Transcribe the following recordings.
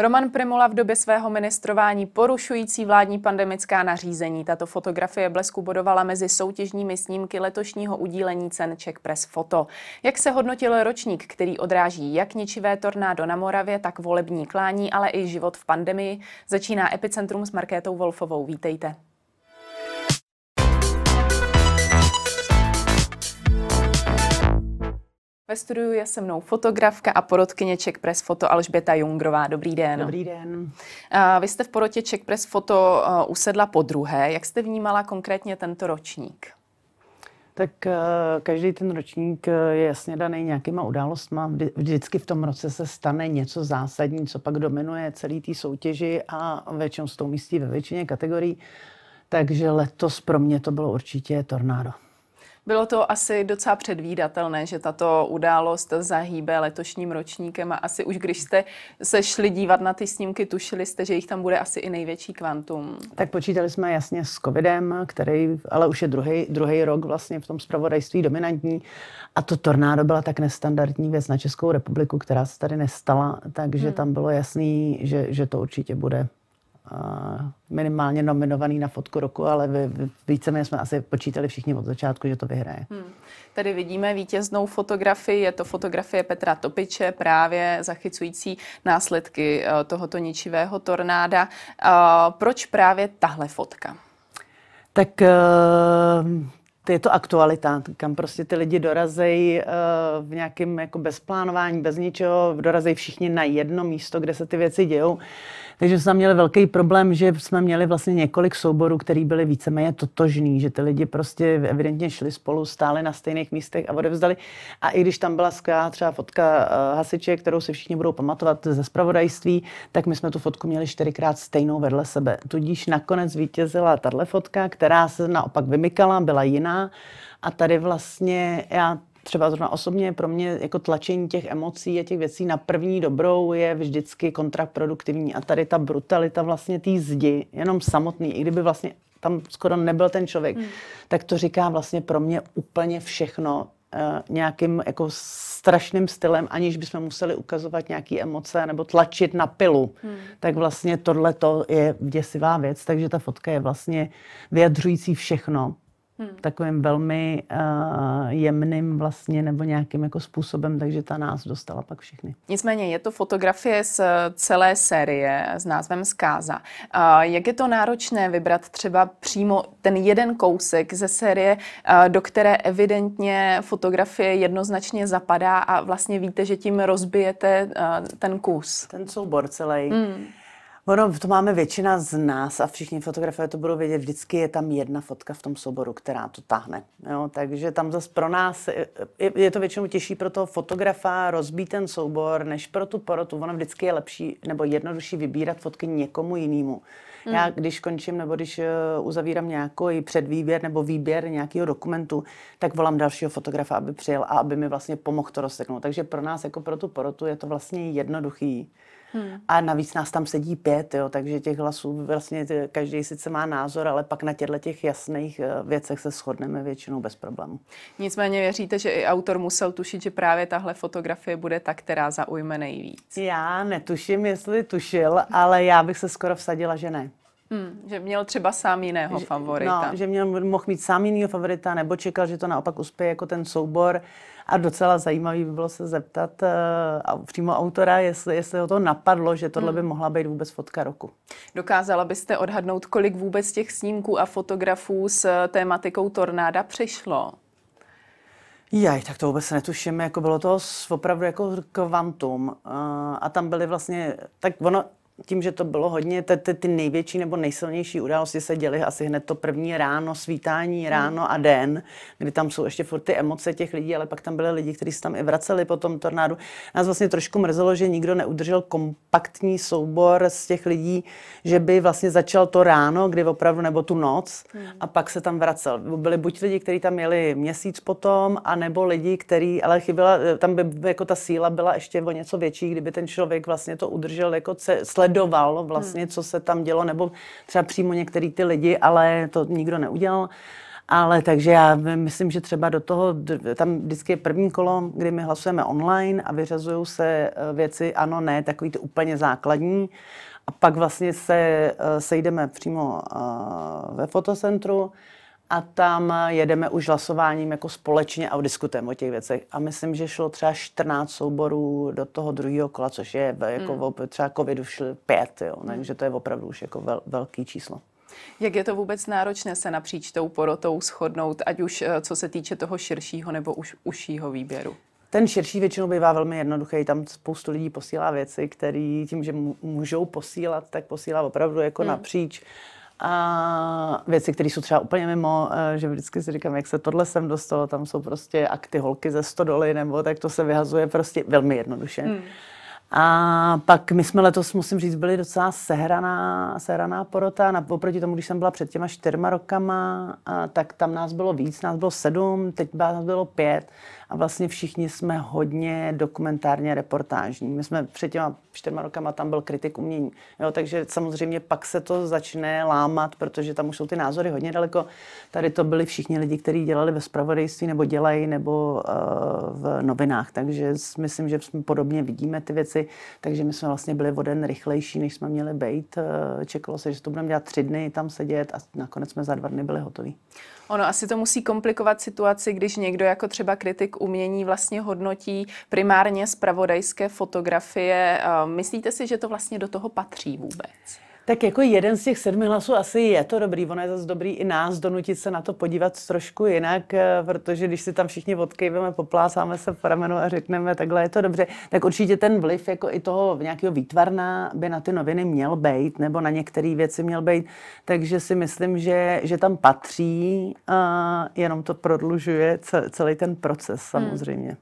Roman Primula v době svého ministrování porušující vládní pandemická nařízení. Tato fotografie blesku bodovala mezi soutěžními snímky letošního udílení cen Czech Press Foto. Jak se hodnotil ročník, který odráží jak ničivé tornádo na Moravě, tak volební klání, ale i život v pandemii, začíná Epicentrum s Markétou Wolfovou. Vítejte. Ve studiu je se mnou fotografka a porotkyně Czech Press Foto Alžběta Jungrová. Dobrý den. Dobrý den. Vy jste v porotě Czech Press Foto usedla po druhé. Jak jste vnímala konkrétně tento ročník? Tak eh, každý ten ročník eh, je jasně daný nějakýma událostma. Vždycky v tom roce se stane něco zásadní, co pak dominuje celý té soutěži a většinou s tou místí ve většině kategorií. Takže letos pro mě to bylo určitě tornádo. Bylo to asi docela předvídatelné, že tato událost zahýbe letošním ročníkem a asi už když jste se šli dívat na ty snímky, tušili jste, že jich tam bude asi i největší kvantum. Tak počítali jsme jasně s covidem, který ale už je druhý, druhý rok vlastně v tom spravodajství dominantní. A to tornádo byla tak nestandardní věc na Českou republiku, která se tady nestala, takže hmm. tam bylo jasný, že, že to určitě bude minimálně nominovaný na fotku roku, ale víceméně jsme asi počítali všichni od začátku, že to vyhraje. Hmm. Tady vidíme vítěznou fotografii, je to fotografie Petra Topiče, právě zachycující následky eh, tohoto ničivého tornáda. Proč právě tahle fotka? Tak eh, je to aktualita, kam prostě ty lidi dorazejí v nějakém jako bezplánování, bez ničeho, dorazejí všichni na jedno místo, kde se ty věci dějou. Takže jsme měli velký problém, že jsme měli vlastně několik souborů, který byly víceméně totožný, že ty lidi prostě evidentně šli spolu, stáli na stejných místech a odevzdali. A i když tam byla skvělá třeba fotka uh, hasiče, kterou si všichni budou pamatovat ze spravodajství, tak my jsme tu fotku měli čtyřikrát stejnou vedle sebe. Tudíž nakonec vítězila tahle fotka, která se naopak vymykala, byla jiná. A tady vlastně já třeba zrovna osobně pro mě jako tlačení těch emocí a těch věcí na první dobrou je vždycky kontraproduktivní. A tady ta brutalita vlastně té zdi, jenom samotný, i kdyby vlastně tam skoro nebyl ten člověk, hmm. tak to říká vlastně pro mě úplně všechno uh, nějakým jako strašným stylem, aniž bychom museli ukazovat nějaké emoce nebo tlačit na pilu. Hmm. Tak vlastně tohle je děsivá věc, takže ta fotka je vlastně vyjadřující všechno hmm. takovým velmi uh, jemným vlastně nebo nějakým jako způsobem, takže ta nás dostala pak všechny. Nicméně je to fotografie z celé série s názvem Zkáza. Uh, jak je to náročné vybrat třeba přímo ten jeden kousek ze série, uh, do které evidentně fotografie jednoznačně zapadá a vlastně víte, že tím rozbijete uh, ten kus? Ten soubor celý. Hmm. Ono, to máme většina z nás a všichni fotografové to budou vědět, vždycky je tam jedna fotka v tom souboru, která to tahne. Jo? Takže tam zase pro nás je, je to většinou těžší pro toho fotografa rozbít ten soubor, než pro tu porotu. Ono vždycky je lepší nebo jednodušší vybírat fotky někomu jinému. Hmm. Já když končím nebo když eh, uzavírám nějaký předvýběr nebo výběr nějakého dokumentu, tak volám dalšího fotografa, aby přijel a aby mi vlastně pomohl to rozseknout. Takže pro nás jako pro tu porotu je to vlastně jednoduchý. Hmm. A navíc nás tam sedí pět, jo, takže těch hlasů vlastně každý sice má názor, ale pak na těchto těch jasných eh, věcech se shodneme většinou bez problémů. Nicméně věříte, že i autor musel tušit, že právě tahle fotografie bude ta, která zaujme nejvíc? Já netuším, jestli tušil, ale já bych se skoro vsadila, že ne. Hmm, že měl třeba sám jiného že, favorita. No, že měl, mohl mít sám jiného favorita, nebo čekal, že to naopak uspěje jako ten soubor. A docela zajímavý by bylo se zeptat uh, přímo autora, jestli, jestli ho to napadlo, že tohle by hmm. mohla být vůbec fotka roku. Dokázala byste odhadnout, kolik vůbec těch snímků a fotografů s tématikou tornáda přišlo? Jaj, tak to vůbec netuším, jako bylo to opravdu jako kvantum. Uh, a tam byly vlastně, tak ono, tím, že to bylo hodně, ty, ty, ty největší nebo nejsilnější události se děly asi hned to první ráno, svítání hmm. ráno a den, kdy tam jsou ještě furt ty emoce těch lidí, ale pak tam byly lidi, kteří se tam i vraceli po tom tornádu. Nás vlastně trošku mrzelo, že nikdo neudržel kompaktní soubor z těch lidí, že by vlastně začal to ráno, kdy opravdu, nebo tu noc, hmm. a pak se tam vracel. Byli buď lidi, kteří tam jeli měsíc potom, anebo lidi, kteří, ale chyběla, tam by jako ta síla byla ještě o něco větší, kdyby ten člověk vlastně to udržel jako ce, sledoval vlastně, hmm. co se tam dělo, nebo třeba přímo některý ty lidi, ale to nikdo neudělal. Ale takže já myslím, že třeba do toho, tam vždycky je první kolo, kdy my hlasujeme online a vyřazují se eh, věci ano, ne, takový to úplně základní. A pak vlastně se eh, sejdeme přímo eh, ve fotocentru a tam jedeme už hlasováním jako společně a diskutujeme o těch věcech. A myslím, že šlo třeba 14 souborů do toho druhého kola, což je jako hmm. třeba covidu šli pět, jo, hmm. takže to je opravdu už jako vel, velký číslo. Jak je to vůbec náročné se napříč tou porotou shodnout, ať už eh, co se týče toho širšího nebo už užšího výběru? Ten širší většinou bývá velmi jednoduchý. Tam spoustu lidí posílá věci, které tím, že můžou posílat, tak posílá opravdu jako hmm. napříč. A věci, které jsou třeba úplně mimo, eh, že vždycky si říkám, jak se tohle sem dostalo, tam jsou prostě akty holky ze stodoly, nebo tak to se vyhazuje prostě velmi jednoduše. Hmm. A pak my jsme letos, musím říct, byli docela sehraná, sehraná porota. Na, oproti tomu, když jsem byla před těma čtyřma rokama, a, tak tam nás bylo víc, nás bylo sedm, teď nás bylo pět a vlastně všichni jsme hodně dokumentárně reportážní. My jsme před těma čtyřma rokama tam byl kritik umění, jo, takže samozřejmě pak se to začne lámat, protože tam už jsou ty názory hodně daleko. Tady to byli všichni lidi, kteří dělali ve spravodajství nebo dělají nebo uh, v novinách, takže myslím, že jsme podobně vidíme ty věci, takže my jsme vlastně byli o den rychlejší, než jsme měli být. Uh, čekalo se, že to budeme dělat tři dny tam sedět a nakonec jsme za dva dny byli hotoví. Ono asi to musí komplikovat situaci, když někdo jako třeba kritik umění vlastně hodnotí primárně zpravodajské fotografie. Myslíte si, že to vlastně do toho patří vůbec? Tak jako jeden z těch sedmi hlasů asi je to dobrý. Ono je zase dobrý i nás donutit se na to podívat trošku jinak, eh, protože když si tam všichni odkejveme, poplásáme se v ramenu a řekneme, takhle je to dobře, tak určitě ten vliv jako i toho nějakého výtvarna by na ty noviny měl být, nebo na některé věci měl být. Takže si myslím, že, že tam patří a jenom to prodlužuje celý ten proces hmm. samozřejmě. Hmm.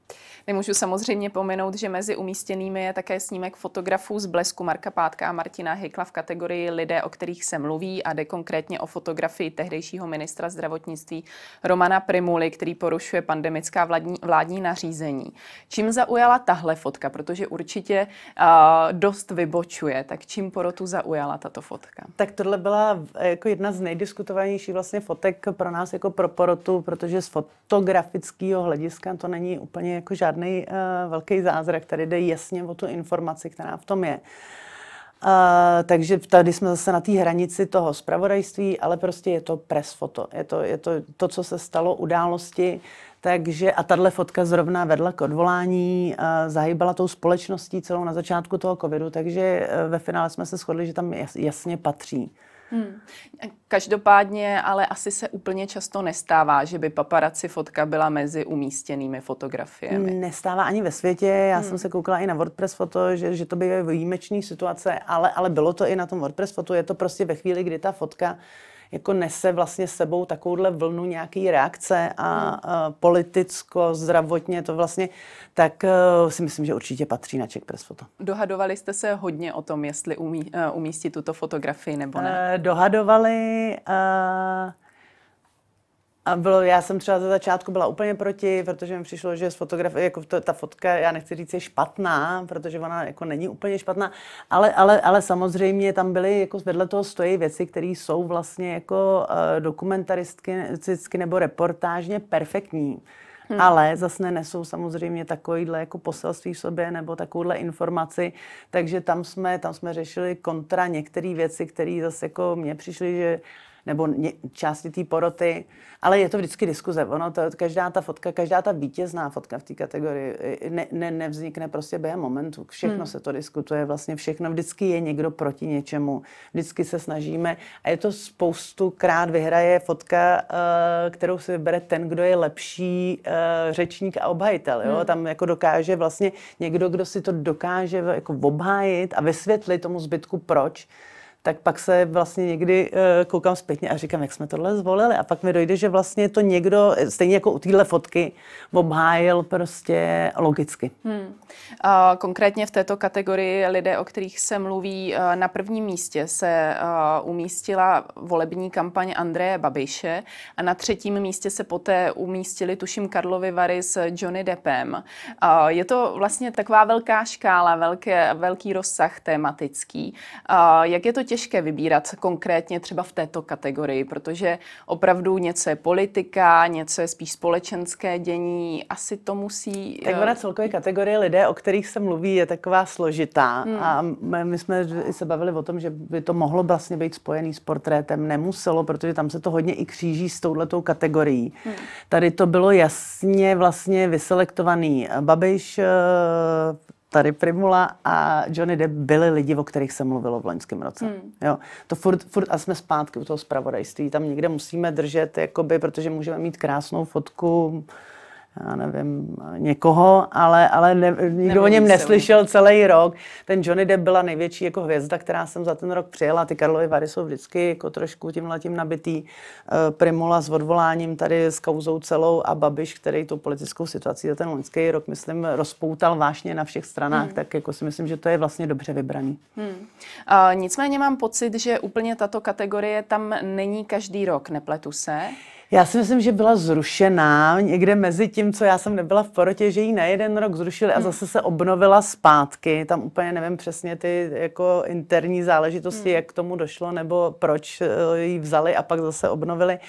Nemůžu samozřejmě pomenout, že mezi umístěnými je také snímek fotografů z Blesku Marka Pátka a Martina Hykla v kategorii Lidé, o kterých se mluví a jde konkrétně o fotografii tehdejšíího ministra zdravotnictví Romana Primuly, který porušuje pandemická vládní, vládní nařízení. Čím zaujala tahle fotka? Protože určitě uh, dost vybočuje. Tak čím porotu zaujala tato fotka? Tak tohle byla jako jedna z nejdiskutovanějších vlastně fotek pro nás jako pro porotu, protože z fotografického hlediska to není úplně jako žádný uh, velký zázrak, tady jde jasně o tu informaci, která v tom je. Uh, takže tady jsme zase na té hranici toho zpravodajství, ale prostě je to press foto. Je to, je to, to co se stalo, události. Takže a tahle fotka zrovna vedla k odvolání, zahýbala tou společností celou na začátku toho covidu, takže uh, ve finále jsme se shodli, že tam jasně patří. Hmm. Každopádně ale asi se úplně často nestává, že by paparaci fotka byla mezi umístěnými fotografiemi. Nestává ani ve světě. Já hmm. jsem se koukala i na WordPress foto, že, že to by výjimečné situace, ale, ale bylo to i na tom WordPress fotu. Je to prostě ve chvíli, kdy ta fotka jako nese vlastně sebou takovouhle vlnu nějaký reakce a, hmm. politicko, zdravotně to vlastně, tak uh, si myslím, že určitě patří na Czech Press Foto. Dohadovali jste se hodně o tom, jestli umí, uh, umístit tuto fotografii nebo ne? Uh, dohadovali. Uh, a bylo, já jsem třeba ze začátku byla úplně proti, protože mi přišlo, že z fotografie, jako to, ta fotka, já nechci říct, je špatná, protože ona jako není úplně špatná, ale, ale, ale samozřejmě tam byly, jako vedle toho stojí věci, které jsou vlastně jako uh, dokumentaristicky nebo reportážně perfektní. Hmm. Ale zase nenesou samozřejmě takovýhle jako poselství v sobě nebo takovouhle informaci, takže tam jsme, tam jsme řešili kontra některé věci, které zase jako mně přišly, že nebo ně, části té poroty, ale je to vždycky diskuze. Ono to, každá ta fotka, každá ta vítězná fotka v té kategorii ne, ne, nevznikne prostě během momentu. Všechno hmm. se to diskutuje, vlastně všechno. Vždycky je někdo proti něčemu. Vždycky se snažíme a je to spoustu krát vyhraje fotka, uh, kterou si vybere ten, kdo je lepší uh, řečník a obhajitel. Jo? Hmm. Tam jako dokáže vlastně někdo, kdo si to dokáže jako obhájit a vysvětlit tomu zbytku proč, tak pak se vlastně někdy uh, koukám zpětně a říkám, jak jsme tohle zvolili. A pak mi dojde, že vlastně to někdo, stejně jako u téhle fotky, obhájil prostě logicky. Hmm. A konkrétně v této kategorii lidé, o kterých se mluví, eh, na prvním místě se umístila volební kampaň Andreje Babiše a na třetím místě se poté umístili, tuším, Karlovy Vary s Johnny Deppem. Je to vlastně taková velká škála, velké, velký rozsah tematický. Jak je to těžké těžké vybírat konkrétně třeba v této kategorii, protože opravdu něco je politika, něco je spíš společenské dění, asi to musí... Tak ona celkově kategorie lidé, o kterých se mluví, je taková složitá hmm. a my jsme se bavili o tom, že by to mohlo vlastně být spojený s portrétem, nemuselo, protože tam se to hodně i kříží s touhletou kategorií. Hmm. Tady to bylo jasně vlastně vyselektovaný Babiš, tady Primula a Johnny Depp byli lidi, o kterých se mluvilo v loňském roce. Hmm. Jo, to furt, furt, a jsme zpátky u toho zpravodajství. Tam někde musíme držet, jakoby, protože můžeme mít krásnou fotku já nevím, někoho, ale, ale ne, nikdo o něm neslyšel celý rok. Ten Johnny Depp byla největší jako hvězda, která jsem za ten rok přijela. Ty Karlovy Vary jsou vždycky jako trošku tím letím nabitý. Eh, Primula s odvoláním tady s kauzou celou a Babiš, který tu politickou situaci za ten loňský rok, myslím, rozpoutal vážně na všech stranách, hmm. tak jako si myslím, že to je vlastně dobře vybraný. Hmm. Uh, nicméně mám pocit, že úplně tato kategorie tam není každý rok, nepletu se. Já si myslím, že byla zrušená někde mezi tím, co já jsem nebyla v porotě, že ji na jeden rok zrušili a hmm. zase se obnovila zpátky. Tam úplně nevím přesně ty jako interní záležitosti, hmm. jak k tomu došlo, nebo proč eh, ji vzali a pak zase obnovili.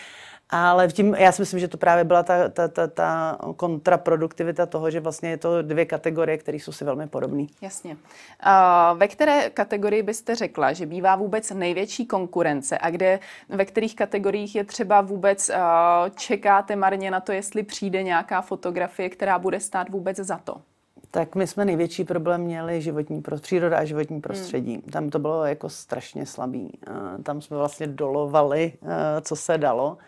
Ale v tím, já si myslím, že to právě byla ta, ta, ta, ta kontraproduktivita toho, že vlastně je to dvě kategorie, které jsou si velmi podobné. Jasně. A ve které kategorii byste řekla, že bývá vůbec největší konkurence a kde, ve kterých kategoriích je třeba vůbec, uh, čekáte marně na to, jestli přijde nějaká fotografie, která bude stát vůbec za to? Tak my jsme největší problém měli životní prostředí, příroda a životní prostředí. Hmm. Tam to bylo jako strašně slabý. Tam jsme vlastně dolovali, co se dalo.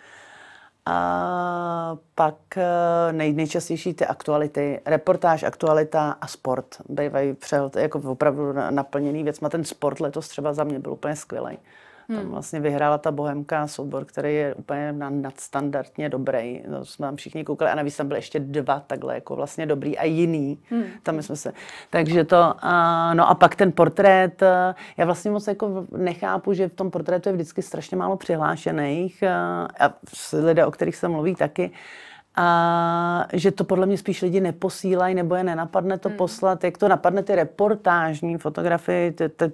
A pak eh, nej, nejčastější ty aktuality, reportáž, aktualita a sport bývají přel, jako opravdu naplněný věc. Ten sport letos třeba za mě byl úplně skvělý. Hmm. Tam vlastně vyhrála ta Bohemka soubor, který je úplně nadstandardně dobrý. No, jsme tam všichni koukali a navíc tam byly ještě dva takhle jako vlastně dobrý a jiný. Hmm. Tam jsme se. Takže to, a, no a pak ten portrét, já vlastně moc jako nechápu, že v tom portrétu je vždycky strašně málo přihlášených a, a lidé, o kterých se mluví taky a že to podle mě spíš lidi neposílají nebo je nenapadne to hmm. poslat. Jak to napadne ty reportážní fotografie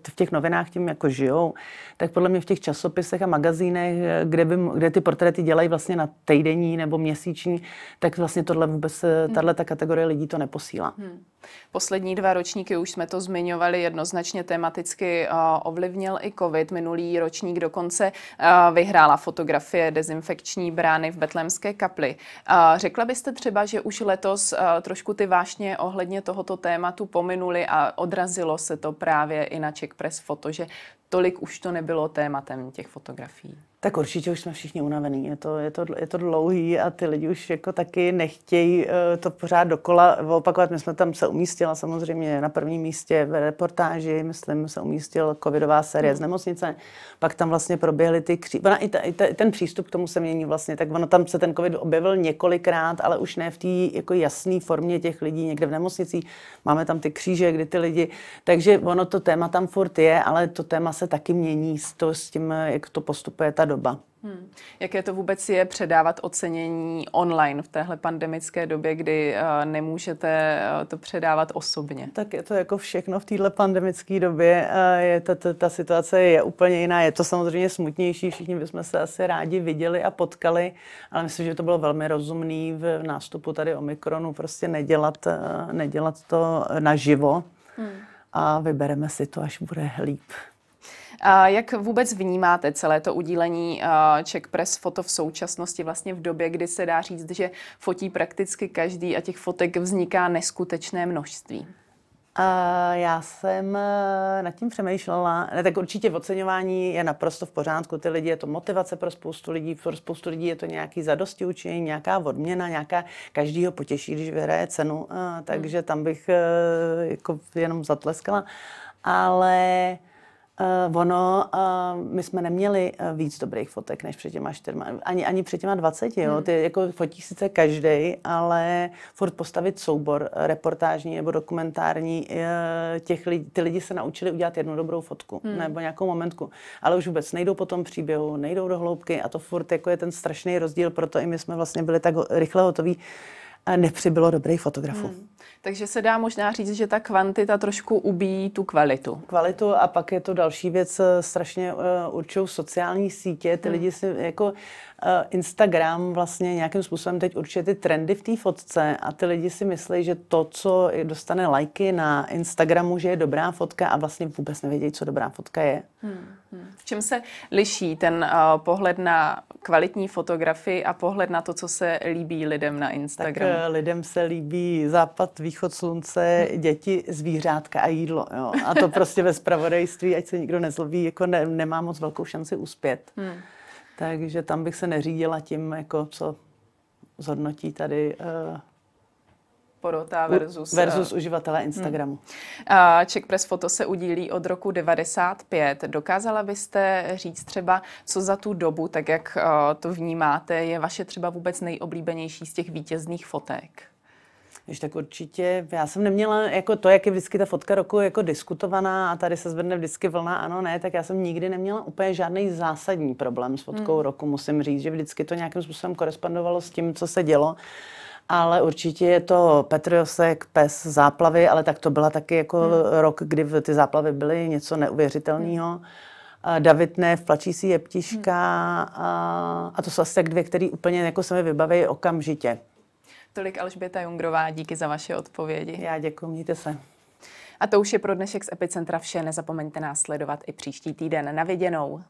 v těch novinách tím jako žijou, tak podle mě v těch časopisech a magazínech, kde, by, kde ty portréty dělají vlastně na týdenní nebo měsíční, tak vlastně tohle vůbec, hmm. tahle ta kategorie lidí to neposílá. Hmm. Poslední dva ročníky, už jsme to zmiňovali, jednoznačně tematicky uh, ovlivnil i COVID. Minulý ročník dokonce uh, vyhrála fotografie dezinfekční brány v Betlemské kapli. Uh, Řekla byste třeba, že už letos trošku ty vášně ohledně tohoto tématu pominuli a odrazilo se to právě i na Czech Press Foto, že tolik už to nebylo tématem těch fotografií. Tak určitě už jsme všichni unavení. Je to, je, to, je to dlouhý a ty lidi už jako taky nechtějí uh, to pořád dokola opakovat. My jsme tam se umístila samozřejmě na prvním místě v reportáži, myslím, se umístil covidová série hmm. z nemocnice. Pak tam vlastně proběhly ty kří... Ona, i, ta, i, ta, i ten přístup k tomu se mění vlastně. Tak ono tam se ten covid objevil několikrát, ale už ne v té jako jasné formě těch lidí někde v nemocnicích. Máme tam ty kříže, kdy ty lidi... Takže ono to téma tam furt je, ale to téma se taky mění s, to, s tím, jak to postupuje ta doba. Hmm. Jaké to vůbec je předávat ocenění online v téhle pandemické době, kdy uh, nemůžete uh, to předávat osobně? Tak je to jako všechno v téhle pandemické době. Uh, je ta, ta, ta situace je úplně jiná. Je to samozřejmě smutnější. Všichni bychom se asi rádi viděli a potkali, ale myslím, že to bylo velmi rozumný v nástupu tady Omikronu prostě nedělat, nedělat to naživo. Hmm. A vybereme si to, až bude líp. Jak vůbec vnímáte celé to udílení Czech Press foto v současnosti, vlastně v době, kdy se dá říct, že fotí prakticky každý a těch fotek vzniká neskutečné množství? Já jsem uh, nad tím přemýšlela. Ne, tak určitě oceňování je naprosto v pořádku. Ty lidi je to motivace pro spoustu lidí, pro spoustu lidí je to nějaký zadosti učení, nějaká odměna, nějaká, každý ho potěší, když vyhraje cenu, takže tam bych uh, jako jenom zatleskala. Ale Uh, ono, uh, my jsme neměli uh, víc dobrých fotek než před těma čtyřma, ani, ani před těma dvaceti, jo. Hmm. Ty jako fotí sice každý, ale furt postavit soubor reportážní nebo dokumentární, uh, těch lidí, ty lidi se naučili udělat jednu dobrou fotku hmm. nebo nějakou momentku, ale už vůbec nejdou po tom příběhu, nejdou do hloubky a to furt jako je ten strašný rozdíl, proto i my jsme vlastně byli tak rychle hotoví, nepřibylo dobrých fotografů. Hmm. Takže se dá možná říct, že ta kvantita trošku ubíjí tu kvalitu. Kvalitu a pak je to další věc, eh, strašně uh, určují sociální sítě. Ty hmm. lidi si jako uh, Instagram vlastně nějakým způsobem teď určuje ty trendy v té fotce a ty lidi si myslí, že to, co dostane lajky na Instagramu, že je dobrá fotka a vlastně vůbec nevědějí, co dobrá fotka je. Hmm. Hmm. Čem se liší ten uh, pohled na kvalitní fotografii a pohled na to, co se líbí lidem na Instagramu? Tak uh, lidem se líbí západ, východ slunce, děti, zvířátka a jídlo. Jo. A to prostě ve spravodajství, ať se nikdo nezlobí, jako ne, nemá moc velkou šanci uspět. Hmm. Takže tam bych se neřídila tím, jako co zhodnotí tady uh, porota versus... Versus uh, uživatele Instagramu. Hmm. Czech Press Photo se udílí od roku 95. Dokázala byste říct třeba, co za tu dobu, tak jak uh, to vnímáte, je vaše třeba vůbec nejoblíbenější z těch vítězných fotek? Víš, tak určitě, já jsem neměla jako to, jak je vždycky ta fotka roku jako diskutovaná a tady se zvedne vždycky vlna, ano, ne, tak já jsem nikdy neměla úplně žádný zásadní problém s fotkou hmm. roku, musím říct, že vždycky to nějakým způsobem korespondovalo s tím, co se dělo ale určitě je to Petriosek, pes, záplavy, ale tak to byla taky jako hmm. rok, kdy ty záplavy byly něco neuvěřitelného. Hmm. David v Plačící jeptiška hmm. a, a to jsou asi tak dvě, které úplně jako se mi vybaví okamžitě. Tolik Alžběta Jungrová, díky za vaše odpovědi. Já děkuji, mějte se. A to už je pro dnešek z Epicentra vše. Nezapomeňte nás sledovat i příští týden. Na viděnou.